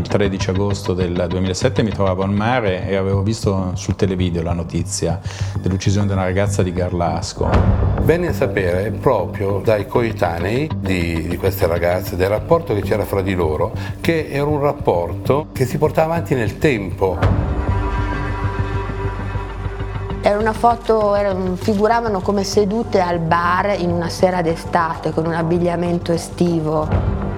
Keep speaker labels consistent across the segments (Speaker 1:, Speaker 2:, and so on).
Speaker 1: Il 13 agosto del 2007 mi trovavo al mare e avevo visto sul televideo la notizia dell'uccisione di una ragazza di Garlasco.
Speaker 2: Venne a sapere proprio dai coetanei di, di, queste ragazze del rapporto che c'era fra di loro, che era un rapporto che si portava avanti nel tempo.
Speaker 3: Era una foto, figuravano come sedute al bar in una sera d'estate con un abbigliamento estivo.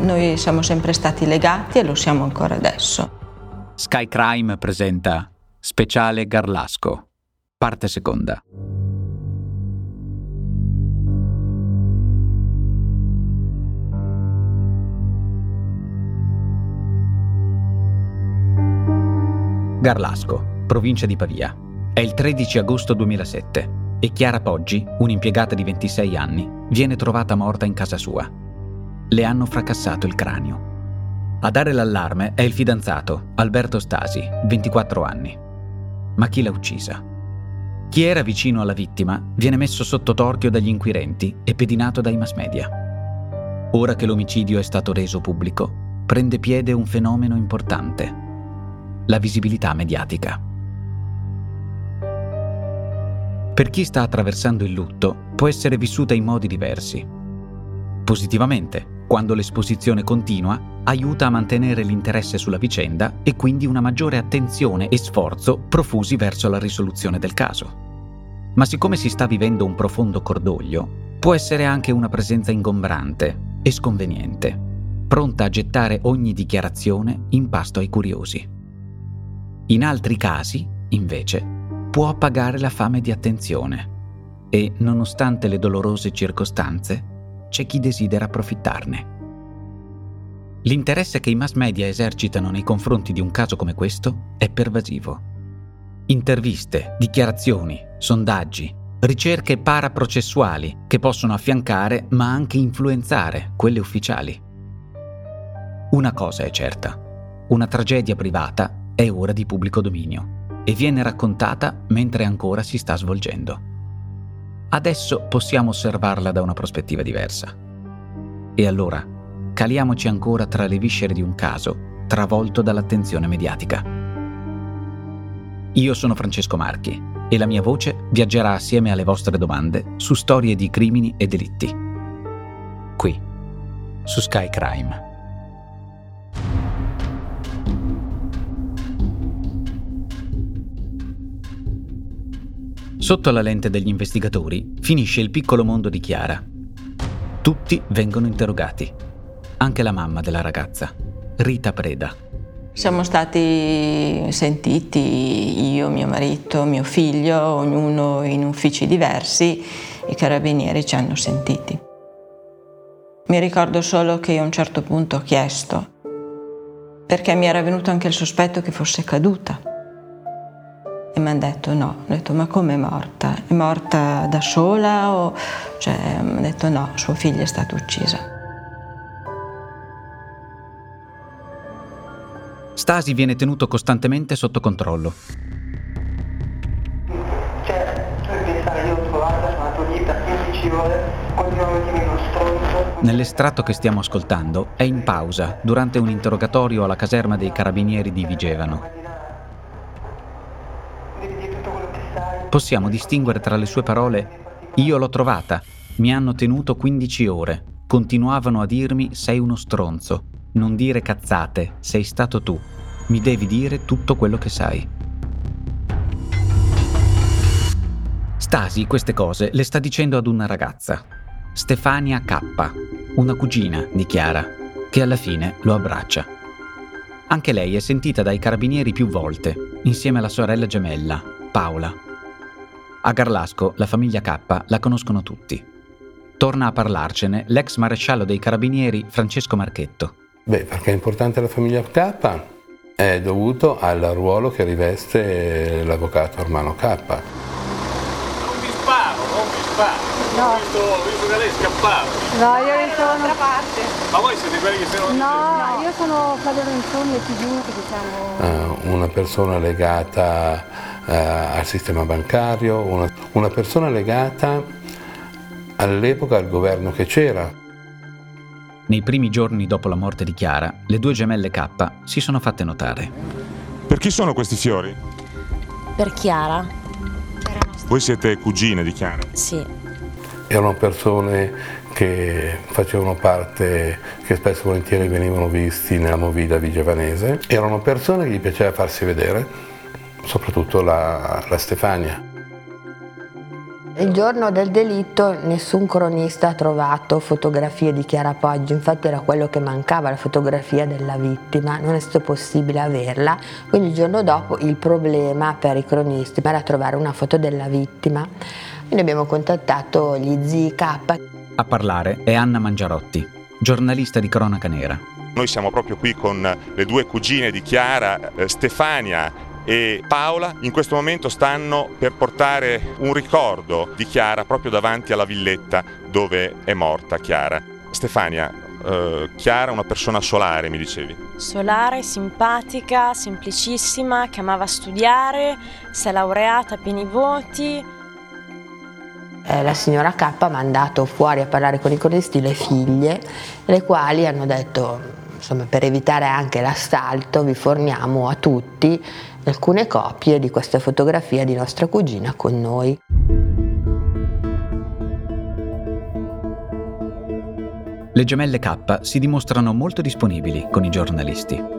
Speaker 4: Noi siamo sempre stati legati e lo siamo ancora adesso.
Speaker 5: Sky Crime presenta Speciale Garlasco, parte seconda. Garlasco, provincia di Pavia. È il 13 agosto 2007 e Chiara Poggi, un'impiegata di 26 anni, viene trovata morta in casa sua le hanno fracassato il cranio. A dare l'allarme è il fidanzato, Alberto Stasi, 24 anni. Ma chi l'ha uccisa? Chi era vicino alla vittima viene messo sotto torchio dagli inquirenti e pedinato dai mass media. Ora che l'omicidio è stato reso pubblico, prende piede un fenomeno importante, la visibilità mediatica. Per chi sta attraversando il lutto può essere vissuta in modi diversi. Positivamente, quando l'esposizione continua, aiuta a mantenere l'interesse sulla vicenda e quindi una maggiore attenzione e sforzo profusi verso la risoluzione del caso. Ma siccome si sta vivendo un profondo cordoglio, può essere anche una presenza ingombrante e sconveniente, pronta a gettare ogni dichiarazione in pasto ai curiosi. In altri casi, invece, può appagare la fame di attenzione e, nonostante le dolorose circostanze, c'è chi desidera approfittarne. L'interesse che i mass media esercitano nei confronti di un caso come questo è pervasivo. Interviste, dichiarazioni, sondaggi, ricerche paraprocessuali che possono affiancare ma anche influenzare quelle ufficiali. Una cosa è certa, una tragedia privata è ora di pubblico dominio e viene raccontata mentre ancora si sta svolgendo. Adesso possiamo osservarla da una prospettiva diversa. E allora, caliamoci ancora tra le viscere di un caso travolto dall'attenzione mediatica. Io sono Francesco Marchi e la mia voce viaggerà assieme alle vostre domande su storie di crimini e delitti. Qui, su Sky Crime. Sotto la lente degli investigatori finisce il piccolo mondo di Chiara. Tutti vengono interrogati, anche la mamma della ragazza, Rita Preda.
Speaker 4: Siamo stati sentiti io, mio marito, mio figlio, ognuno in uffici diversi, i carabinieri ci hanno sentiti. Mi ricordo solo che a un certo punto ho chiesto, perché mi era venuto anche il sospetto che fosse caduta e mi hanno detto no, ho detto ma come è morta? È morta da sola? O... Cioè, mi hanno detto no, sua figlia è stata uccisa.
Speaker 5: Stasi viene tenuto costantemente sotto controllo.
Speaker 6: Cioè, tu pensare, io l'ho trovata, sono andato lì per 15 ore, continuavo a dire uno stronzo.
Speaker 5: Nell'estratto che stiamo ascoltando è in pausa durante un interrogatorio alla caserma dei carabinieri di Vigevano. Possiamo distinguere tra le sue parole io l'ho trovata, mi hanno tenuto 15 ore, continuavano a dirmi sei uno stronzo, non dire cazzate, sei stato tu, mi devi dire tutto quello che sai. Stasi queste cose le sta dicendo ad una ragazza, Stefania K, una cugina di Chiara, che alla fine lo abbraccia. Anche lei è sentita dai carabinieri più volte, insieme alla sorella gemella, Paola, a Garlasco la famiglia K la conoscono tutti. torna a parlarcene l'ex maresciallo dei carabinieri Francesco Marchetto.
Speaker 2: Beh, perché è importante la famiglia K? È dovuto al ruolo che riveste l'avvocato Armano K.
Speaker 7: Non mi sparo, non mi sparo. No. Ho visto, ho visto che lei scappava.
Speaker 8: No, io sono... parte.
Speaker 7: Ma voi siete quelli che sono...
Speaker 8: No, no. io sono Flavio Renzoni e Tigini, che diciamo...
Speaker 2: Uh, una persona legata uh, al sistema bancario, una, una persona legata all'epoca al governo che c'era.
Speaker 5: Nei primi giorni dopo la morte di Chiara, le due gemelle K si sono fatte notare.
Speaker 9: Per chi sono questi fiori?
Speaker 10: Per Chiara.
Speaker 9: Voi siete cugine di Chiara?
Speaker 10: Sì.
Speaker 2: Erano persone che facevano parte, che spesso e volentieri venivano visti nella movida vigevanese. Erano persone che gli piaceva farsi vedere, soprattutto la, la Stefania.
Speaker 3: Il giorno del delitto nessun cronista ha trovato fotografie di Chiara Poggi, infatti era quello che mancava, la fotografia della vittima, non è stato possibile averla, quindi il giorno dopo il problema per i cronisti era trovare una foto della vittima. Quindi abbiamo contattato gli zii K.
Speaker 5: A parlare è Anna Mangiarotti, giornalista di cronaca nera.
Speaker 9: Noi siamo proprio qui con le due cugine di Chiara, eh, Stefania e Paola in questo momento stanno per portare un ricordo di Chiara proprio davanti alla villetta dove è morta Chiara. Stefania, eh, Chiara è una persona solare, mi dicevi.
Speaker 10: Solare, simpatica, semplicissima, che amava studiare, si è laureata a pieni voti.
Speaker 3: Eh, la signora K ha mandato fuori a parlare con i cronisti le figlie, le quali hanno detto, insomma, per evitare anche l'assalto, vi forniamo a tutti alcune copie di questa fotografia di nostra cugina con noi.
Speaker 5: Le gemelle K si dimostrano molto disponibili con i giornalisti.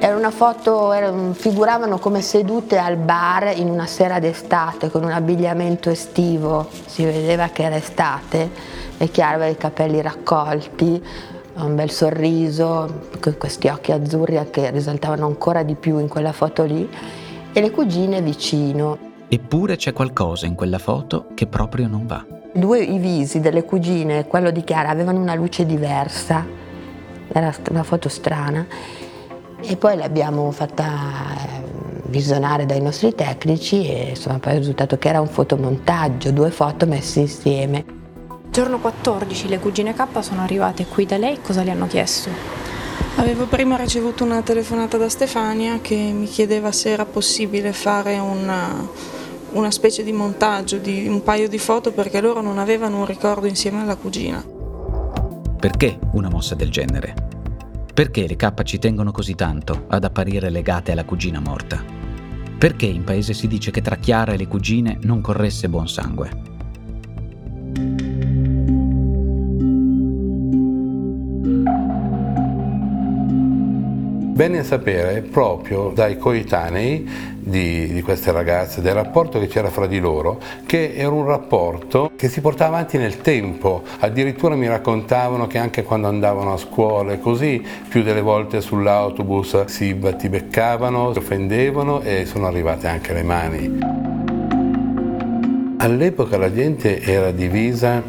Speaker 3: Era una foto, figuravano come sedute al bar in una sera d'estate con un abbigliamento estivo, si vedeva che era estate, e chiaro aveva i capelli raccolti, un bel sorriso, questi occhi azzurri che risaltavano ancora di più in quella foto lì, e le cugine vicino.
Speaker 5: Eppure c'è qualcosa in quella foto che proprio non va.
Speaker 3: Due i visi delle cugine e quello di Chiara avevano una luce diversa, era una foto strana, e poi l'abbiamo fatta eh, visionare dai nostri tecnici e insomma poi è risultato che era un fotomontaggio, due foto messe insieme.
Speaker 11: Giorno 14 le cugine K sono arrivate qui da lei, cosa le hanno chiesto?
Speaker 12: Avevo prima ricevuto una telefonata da Stefania che mi chiedeva se era possibile fare una, una specie di montaggio di un paio di foto perché loro non avevano un ricordo insieme alla cugina.
Speaker 5: Perché una mossa del genere? Perché le K ci tengono così tanto ad apparire legate alla cugina morta? Perché in paese si dice che tra Chiara e le cugine non corresse buon sangue?
Speaker 2: Bene a sapere proprio dai coetanei di, di, queste ragazze, del rapporto che c'era fra di loro, che era un rapporto che si portava avanti nel tempo. Addirittura mi raccontavano che anche quando andavano a scuola e così, più delle volte sull'autobus si battibeccavano, si offendevano e sono arrivate anche le mani. All'epoca la gente era divisa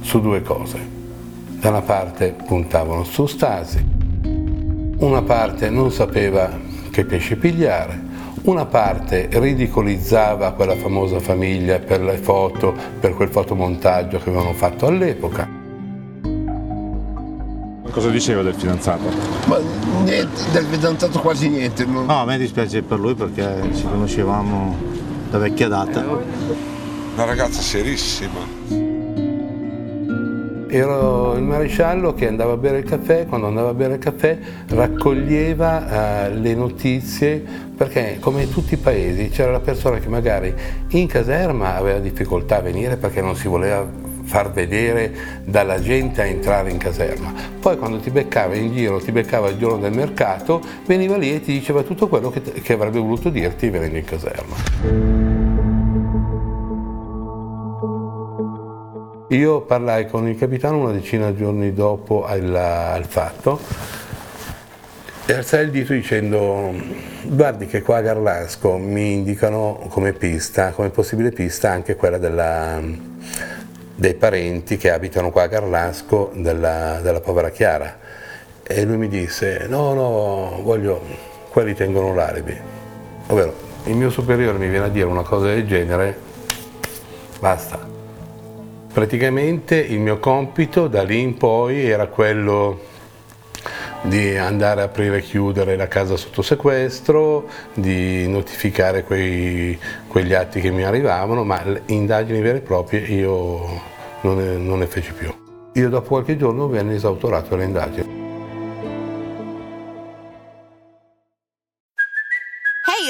Speaker 2: su due cose. Da una parte puntavano su Stasi, una parte non sapeva che pesce pigliare, una parte ridicolizzava quella famosa famiglia per le foto, per quel fotomontaggio che avevano fatto all'epoca.
Speaker 9: Cosa diceva del fidanzato?
Speaker 13: Ma niente, del fidanzato quasi niente.
Speaker 14: Non... No, a me dispiace per lui perché ci conoscevamo da vecchia data.
Speaker 13: Una ragazza serissima.
Speaker 2: Ero il maresciallo che andava a bere il caffè, quando andava a bere il caffè raccoglieva eh, le notizie perché come in tutti i paesi c'era la persona che magari in caserma aveva difficoltà a venire perché non si voleva far vedere dalla gente a entrare in caserma. Poi quando ti beccava in giro, ti beccava il giorno del mercato, veniva lì e ti diceva tutto quello che, che avrebbe voluto dirti venendo in caserma. Io parlai con il capitano una decina di giorni dopo al, al fatto e alzare il dito dicendo guardi che qua a Garlasco mi indicano come pista, come possibile pista anche quella della, dei parenti che abitano qua a Garlasco della, della povera Chiara. E lui mi disse no, no, voglio, quelli tengono l'alibi. Ovvero, il mio superiore mi viene a dire una cosa del genere, basta. Praticamente il mio compito da lì in poi era quello di andare a aprire e chiudere la casa sotto sequestro, di notificare quei, quegli atti che mi arrivavano, ma indagini vere e proprie io non ne, non ne feci più. Io dopo qualche giorno venne esautorato le indagini.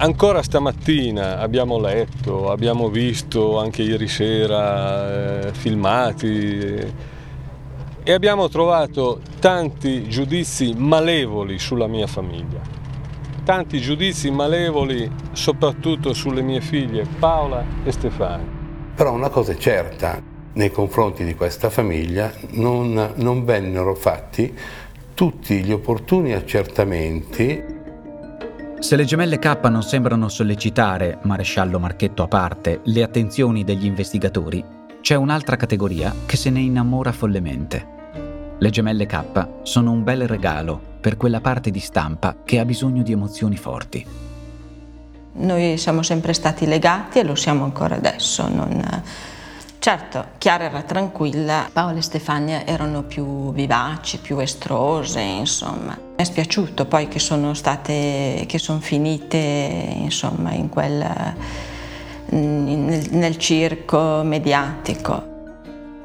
Speaker 15: Ancora stamattina abbiamo letto, abbiamo visto anche ieri sera eh, filmati eh, e abbiamo trovato tanti giudizi malevoli sulla mia famiglia, tanti giudizi malevoli soprattutto sulle mie figlie Paola e Stefania.
Speaker 2: Però una cosa è certa, nei confronti di questa famiglia non, non vennero fatti tutti gli opportuni accertamenti
Speaker 5: se le gemelle K non sembrano sollecitare, maresciallo Marchetto a parte, le attenzioni degli investigatori, c'è un'altra categoria che se ne innamora follemente. Le gemelle K sono un bel regalo per quella parte di stampa che ha bisogno di emozioni forti.
Speaker 4: Noi siamo sempre stati legati e lo siamo ancora adesso. Non... Certo, Chiara era tranquilla, Paola e Stefania erano più vivaci, più estrose, insomma. Mi è spiaciuto poi che sono state, che sono finite, insomma, in quel, nel, nel circo mediatico.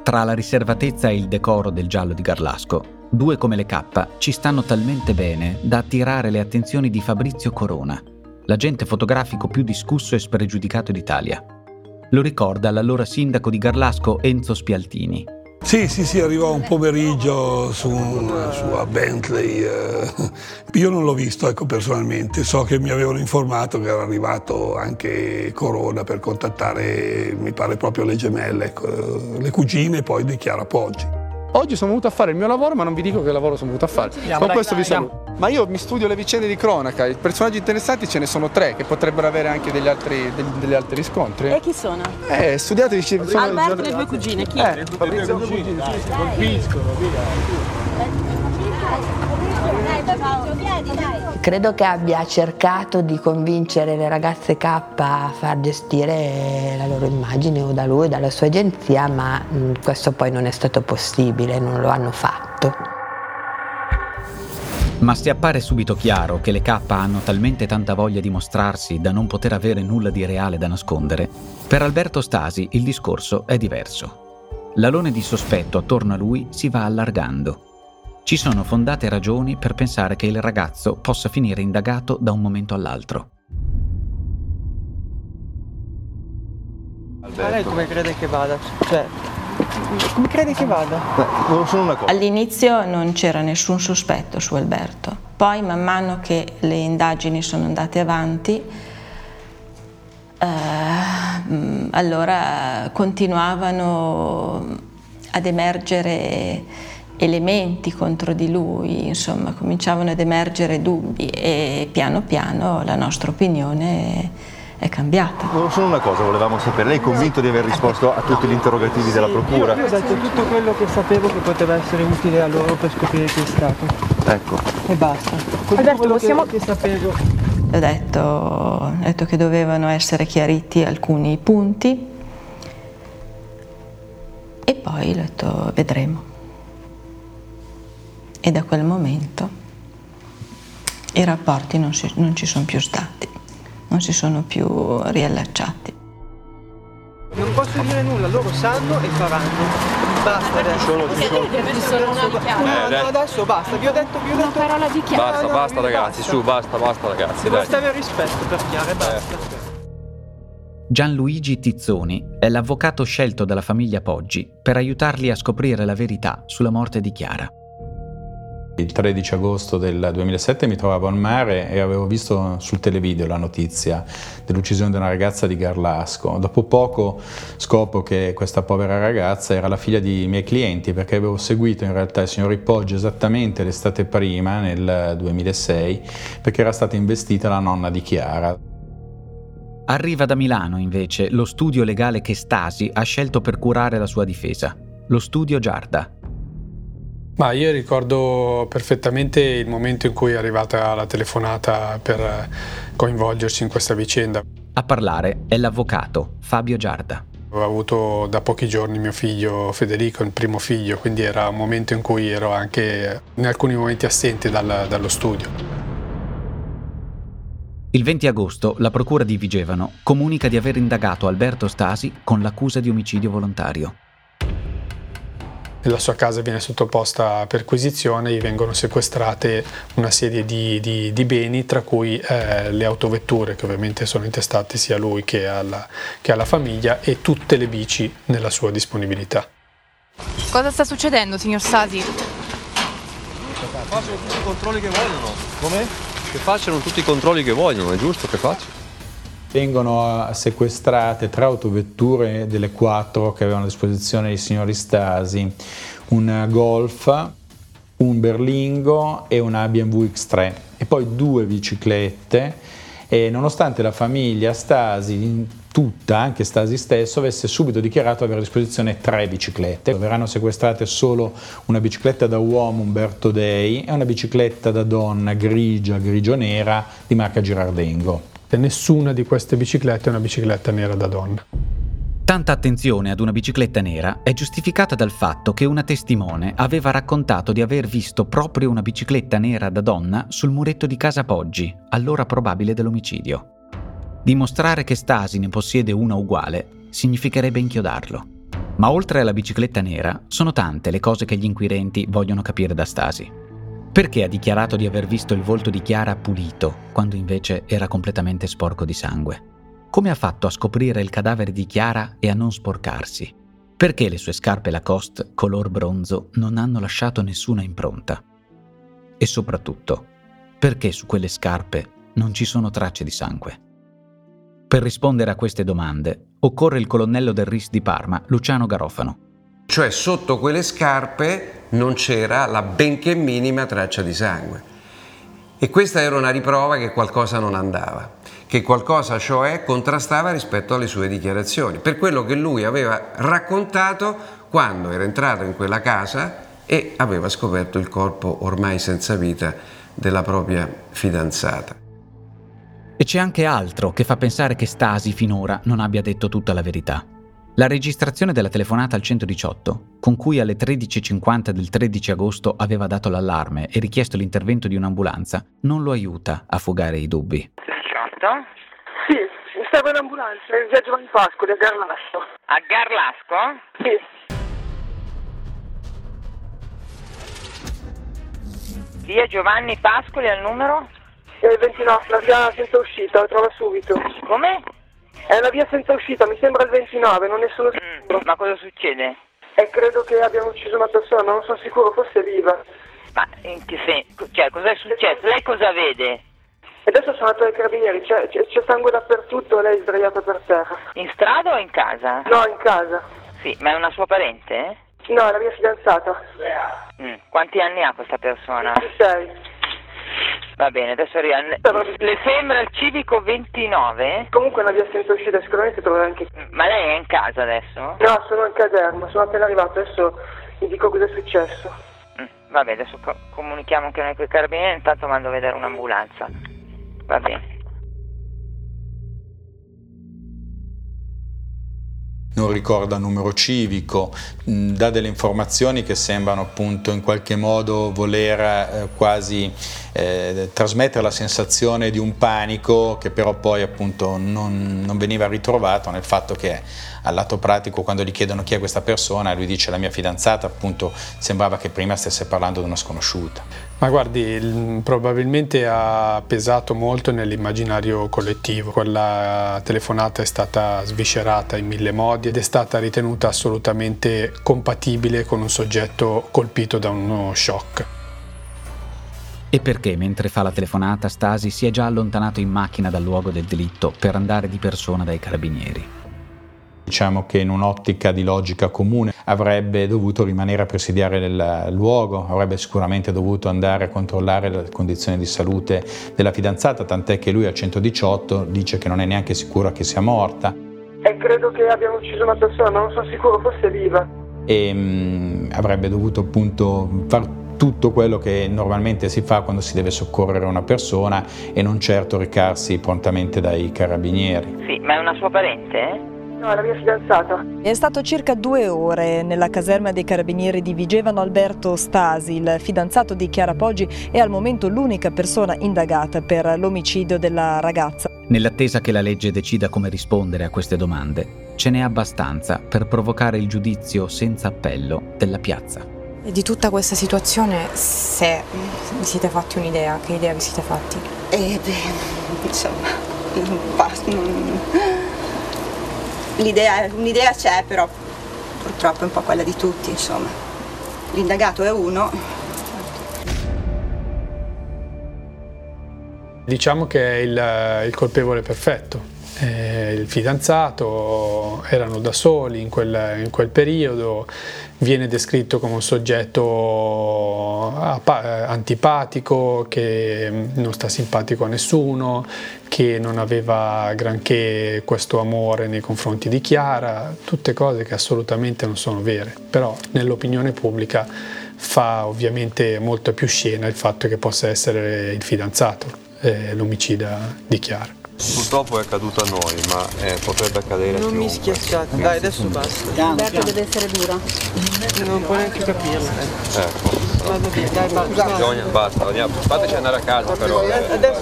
Speaker 5: Tra la riservatezza e il decoro del giallo di Garlasco, due come le K ci stanno talmente bene da attirare le attenzioni di Fabrizio Corona, l'agente fotografico più discusso e spregiudicato d'Italia. Lo ricorda l'allora sindaco di Garlasco Enzo Spialtini.
Speaker 16: Sì, sì, sì, arrivò un pomeriggio su una sua Bentley. Eh. Io non l'ho visto, ecco, personalmente. So che mi avevano informato che era arrivato anche Corona per contattare, mi pare, proprio le gemelle, ecco, le cugine poi di Chiara Poggi.
Speaker 17: Oggi sono venuto a fare il mio lavoro, ma non vi dico che lavoro sono venuto a fare. Andiamo, Con dai, questo dai, vi saluto. Ma io mi studio le vicende di cronaca, i personaggi interessanti ce ne sono tre, che potrebbero avere anche degli altri, degli, degli altri riscontri.
Speaker 11: E chi sono?
Speaker 17: Eh, studiate
Speaker 11: sono Alberto e le due cugine, chi?
Speaker 17: Eh, Fabrizio e le due cugine, colpiscono, via.
Speaker 3: Credo che abbia cercato di convincere le ragazze K a far gestire la loro immagine o da lui, dalla sua agenzia, ma mm, questo poi non è stato possibile, non lo hanno fatto.
Speaker 5: Ma se appare subito chiaro che le K hanno talmente tanta voglia di mostrarsi da non poter avere nulla di reale da nascondere, per Alberto Stasi il discorso è diverso. L'alone di sospetto attorno a lui si va allargando ci sono fondate ragioni per pensare che il ragazzo possa finire indagato da un momento all'altro.
Speaker 18: Ma lei come crede che vada? Cioè, come crede che vada?
Speaker 14: non sono una cosa.
Speaker 4: All'inizio non c'era nessun sospetto su Alberto, poi man mano che le indagini sono andate avanti, eh, allora continuavano ad emergere elementi contro di lui, insomma, cominciavano ad emergere dubbi e piano piano la nostra opinione è cambiata.
Speaker 14: Solo una cosa volevamo sapere, lei è convinto di aver risposto a tutti gli interrogativi della Procura?
Speaker 18: Io ho detto tutto quello che sapevo che poteva essere utile a loro per scoprire chi è stato.
Speaker 14: Ecco.
Speaker 18: E basta. Tutto
Speaker 11: Alberto,
Speaker 18: quello
Speaker 11: possiamo...
Speaker 18: che, che sapevo.
Speaker 4: Ho detto, ho detto che dovevano essere chiariti alcuni punti e poi ho detto vedremo e da quel momento i rapporti non, si, non ci sono più stati, non si sono più riallacciati.
Speaker 18: Non posso dire nulla, loro sanno e faranno. Basta adesso.
Speaker 19: Sono, ci sono.
Speaker 18: No, no, adesso basta, vi ho detto, vi ho detto.
Speaker 19: Una parola di Chiara. Basta, basta ragazzi, su, basta, basta ragazzi, dai.
Speaker 18: Basta avere rispetto per Chiara, e basta.
Speaker 5: Gianluigi Tizzoni è l'avvocato scelto dalla famiglia Poggi per aiutarli a scoprire la verità sulla morte di Chiara.
Speaker 1: Il 13 agosto del 2007 mi trovavo al mare e avevo visto sul televideo la notizia dell'uccisione di una ragazza di Garlasco. Dopo poco scopro che questa povera ragazza era la figlia di miei clienti perché avevo seguito in realtà il signor Ripoggio esattamente l'estate prima, nel 2006, perché era stata investita la nonna di Chiara.
Speaker 5: Arriva da Milano invece lo studio legale che Stasi ha scelto per curare la sua difesa, lo studio Giarda.
Speaker 20: Ma io ricordo perfettamente il momento in cui è arrivata la telefonata per coinvolgerci in questa vicenda.
Speaker 5: A parlare è l'avvocato Fabio Giarda.
Speaker 20: Ho avuto da pochi giorni mio figlio Federico, il primo figlio, quindi era un momento in cui ero anche in alcuni momenti assente dal, dallo studio.
Speaker 5: Il 20 agosto la Procura di Vigevano comunica di aver indagato Alberto Stasi con l'accusa di omicidio volontario.
Speaker 20: La sua casa viene sottoposta a perquisizione, gli vengono sequestrate una serie di, di, di beni, tra cui eh, le autovetture che ovviamente sono intestate sia a lui che alla, che alla famiglia e tutte le bici nella sua disponibilità.
Speaker 21: Cosa sta succedendo, signor Sasi?
Speaker 19: Facciano tutti i controlli che vogliono. Come? Che facciano tutti i controlli che vogliono, è giusto che facciano.
Speaker 1: Vengono sequestrate tre autovetture delle quattro che avevano a disposizione i signori Stasi, un Golf, un Berlingo e una BMW X3 e poi due biciclette e nonostante la famiglia Stasi tutta, anche Stasi stesso, avesse subito dichiarato di avere a disposizione tre biciclette. Verranno sequestrate solo una bicicletta da uomo Umberto Dei e una bicicletta da donna grigia, grigio-nera di marca Girardengo.
Speaker 20: Nessuna di queste biciclette è una bicicletta nera da donna.
Speaker 5: Tanta attenzione ad una bicicletta nera è giustificata dal fatto che una testimone aveva raccontato di aver visto proprio una bicicletta nera da donna sul muretto di casa Poggi, allora probabile dell'omicidio. Dimostrare che Stasi ne possiede una uguale significherebbe inchiodarlo. Ma oltre alla bicicletta nera, sono tante le cose che gli inquirenti vogliono capire da Stasi. Perché ha dichiarato di aver visto il volto di Chiara pulito, quando invece era completamente sporco di sangue? Come ha fatto a scoprire il cadavere di Chiara e a non sporcarsi? Perché le sue scarpe Lacoste color bronzo non hanno lasciato nessuna impronta? E soprattutto, perché su quelle scarpe non ci sono tracce di sangue? Per rispondere a queste domande occorre il colonnello del RIS di Parma, Luciano Garofano.
Speaker 22: Cioè sotto quelle scarpe non c'era la benché minima traccia di sangue. E questa era una riprova che qualcosa non andava, che qualcosa cioè contrastava rispetto alle sue dichiarazioni, per quello che lui aveva raccontato quando era entrato in quella casa e aveva scoperto il corpo ormai senza vita della propria fidanzata.
Speaker 5: E c'è anche altro che fa pensare che Stasi finora non abbia detto tutta la verità. La registrazione della telefonata al 118, con cui alle 13.50 del 13 agosto aveva dato l'allarme e richiesto l'intervento di un'ambulanza, non lo aiuta a fugare i dubbi.
Speaker 6: Pronto?
Speaker 8: Sì, serve un'ambulanza in via Giovanni Pascoli a Garlasco.
Speaker 6: A Garlasco?
Speaker 8: Sì.
Speaker 6: Via Giovanni Pascoli al numero?
Speaker 8: Il 29, la via senza uscita, la trova subito.
Speaker 6: Come?
Speaker 8: È una via senza uscita, mi sembra il 29, non ne sono sicuro.
Speaker 6: Ma cosa succede?
Speaker 8: E credo che abbiano ucciso una persona, non sono sicuro, forse è viva.
Speaker 6: Ma in che senso? Cioè, cosa è successo? Lei cosa vede?
Speaker 8: E adesso sono andato ai carabinieri, c'è, c'è, c'è sangue dappertutto lei è sdraiata per terra.
Speaker 6: In strada o in casa?
Speaker 8: No, in casa.
Speaker 6: Sì, ma è una sua parente?
Speaker 8: No, è la mia fidanzata.
Speaker 6: Mm. Quanti anni ha questa persona?
Speaker 8: 26.
Speaker 6: Va bene, adesso arriva. Le sembra il civico 29?
Speaker 8: Comunque è una via senza uscita, sicuramente troverai anche...
Speaker 6: Ma lei è in casa adesso?
Speaker 8: No, sono in caserma, sono appena arrivato, adesso vi dico cosa è successo.
Speaker 6: Mm. Vabbè, adesso co- comunichiamo anche noi con i carabinieri, intanto mando a vedere un'ambulanza. Va bene.
Speaker 1: Non ricorda numero civico, mh, dà delle informazioni che sembrano appunto in qualche modo voler eh, quasi eh, trasmettere la sensazione di un panico che però poi appunto non, non veniva ritrovato nel fatto che al lato pratico quando gli chiedono chi è questa persona lui dice la mia fidanzata appunto sembrava che prima stesse parlando di una sconosciuta.
Speaker 20: Ma guardi, probabilmente ha pesato molto nell'immaginario collettivo. Quella telefonata è stata sviscerata in mille modi ed è stata ritenuta assolutamente compatibile con un soggetto colpito da uno shock.
Speaker 5: E perché mentre fa la telefonata Stasi si è già allontanato in macchina dal luogo del delitto per andare di persona dai carabinieri?
Speaker 1: Diciamo che in un'ottica di logica comune avrebbe dovuto rimanere a presidiare il luogo, avrebbe sicuramente dovuto andare a controllare le condizioni di salute della fidanzata, tant'è che lui al 118 dice che non è neanche sicuro che sia morta.
Speaker 8: E credo che abbiamo ucciso una persona, non sono sicuro fosse viva.
Speaker 1: E mh, avrebbe dovuto appunto far tutto quello che normalmente si fa quando si deve soccorrere una persona e non certo recarsi prontamente dai carabinieri.
Speaker 23: Sì, ma è una sua parente? Eh?
Speaker 8: No, è la mia fidanzata.
Speaker 24: È stato circa due ore nella caserma dei carabinieri di Vigevano Alberto Stasi, il fidanzato di Chiara Poggi è al momento l'unica persona indagata per l'omicidio della ragazza.
Speaker 5: Nell'attesa che la legge decida come rispondere a queste domande, ce n'è abbastanza per provocare il giudizio senza appello della piazza.
Speaker 11: E di tutta questa situazione, se vi siete fatti un'idea, che idea vi siete fatti?
Speaker 25: Eh beh, insomma, non basta, non... L'idea, un'idea c'è, però purtroppo è un po' quella di tutti, insomma. L'indagato è uno.
Speaker 20: Diciamo che è il, il colpevole perfetto. Eh, il fidanzato, erano da soli in quel, in quel periodo, viene descritto come un soggetto antipatico, che non sta simpatico a nessuno, che non aveva granché questo amore nei confronti di Chiara, tutte cose che assolutamente non sono vere, però nell'opinione pubblica fa ovviamente molto più scena il fatto che possa essere il fidanzato, eh, l'omicida di Chiara.
Speaker 19: Purtroppo è accaduto a noi, ma eh, potrebbe accadere
Speaker 18: Non
Speaker 19: a
Speaker 18: mi
Speaker 19: chiunque.
Speaker 18: schiacciate, dai adesso basta.
Speaker 25: Alberto deve essere dura.
Speaker 18: Non puoi neanche capirla.
Speaker 19: Ecco.
Speaker 18: Vado via, dai, basta.
Speaker 19: Bisogna, basta, andiamo. fateci andare a casa però. eh.
Speaker 18: Adesso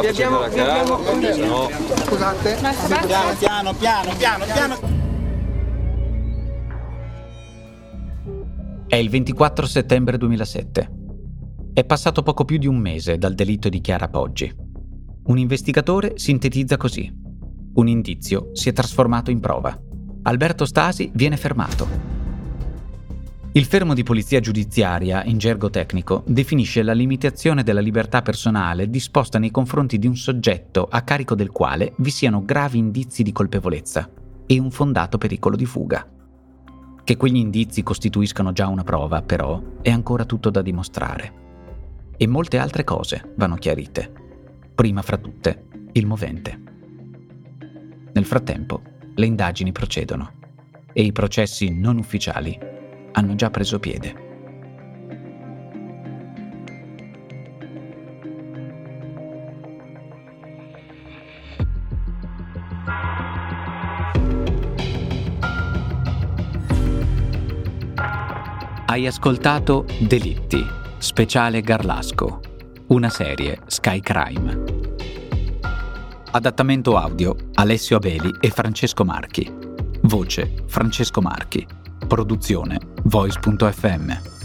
Speaker 18: vi abbiamo, vi
Speaker 19: a casa,
Speaker 18: abbiamo
Speaker 19: sennò...
Speaker 18: Scusate.
Speaker 25: Piano, piano, piano, piano, piano.
Speaker 5: È il 24 settembre 2007. È passato poco più di un mese dal delitto di Chiara Poggi. Un investigatore sintetizza così. Un indizio si è trasformato in prova. Alberto Stasi viene fermato. Il fermo di polizia giudiziaria, in gergo tecnico, definisce la limitazione della libertà personale disposta nei confronti di un soggetto a carico del quale vi siano gravi indizi di colpevolezza e un fondato pericolo di fuga. Che quegli indizi costituiscano già una prova, però, è ancora tutto da dimostrare. E molte altre cose vanno chiarite prima fra tutte il movente. Nel frattempo, le indagini procedono e i processi non ufficiali hanno già preso piede. Hai ascoltato Delitti, speciale Garlasco, una serie Sky Crime. Adattamento audio Alessio Abeli e Francesco Marchi. Voce Francesco Marchi. Produzione Voice.fm.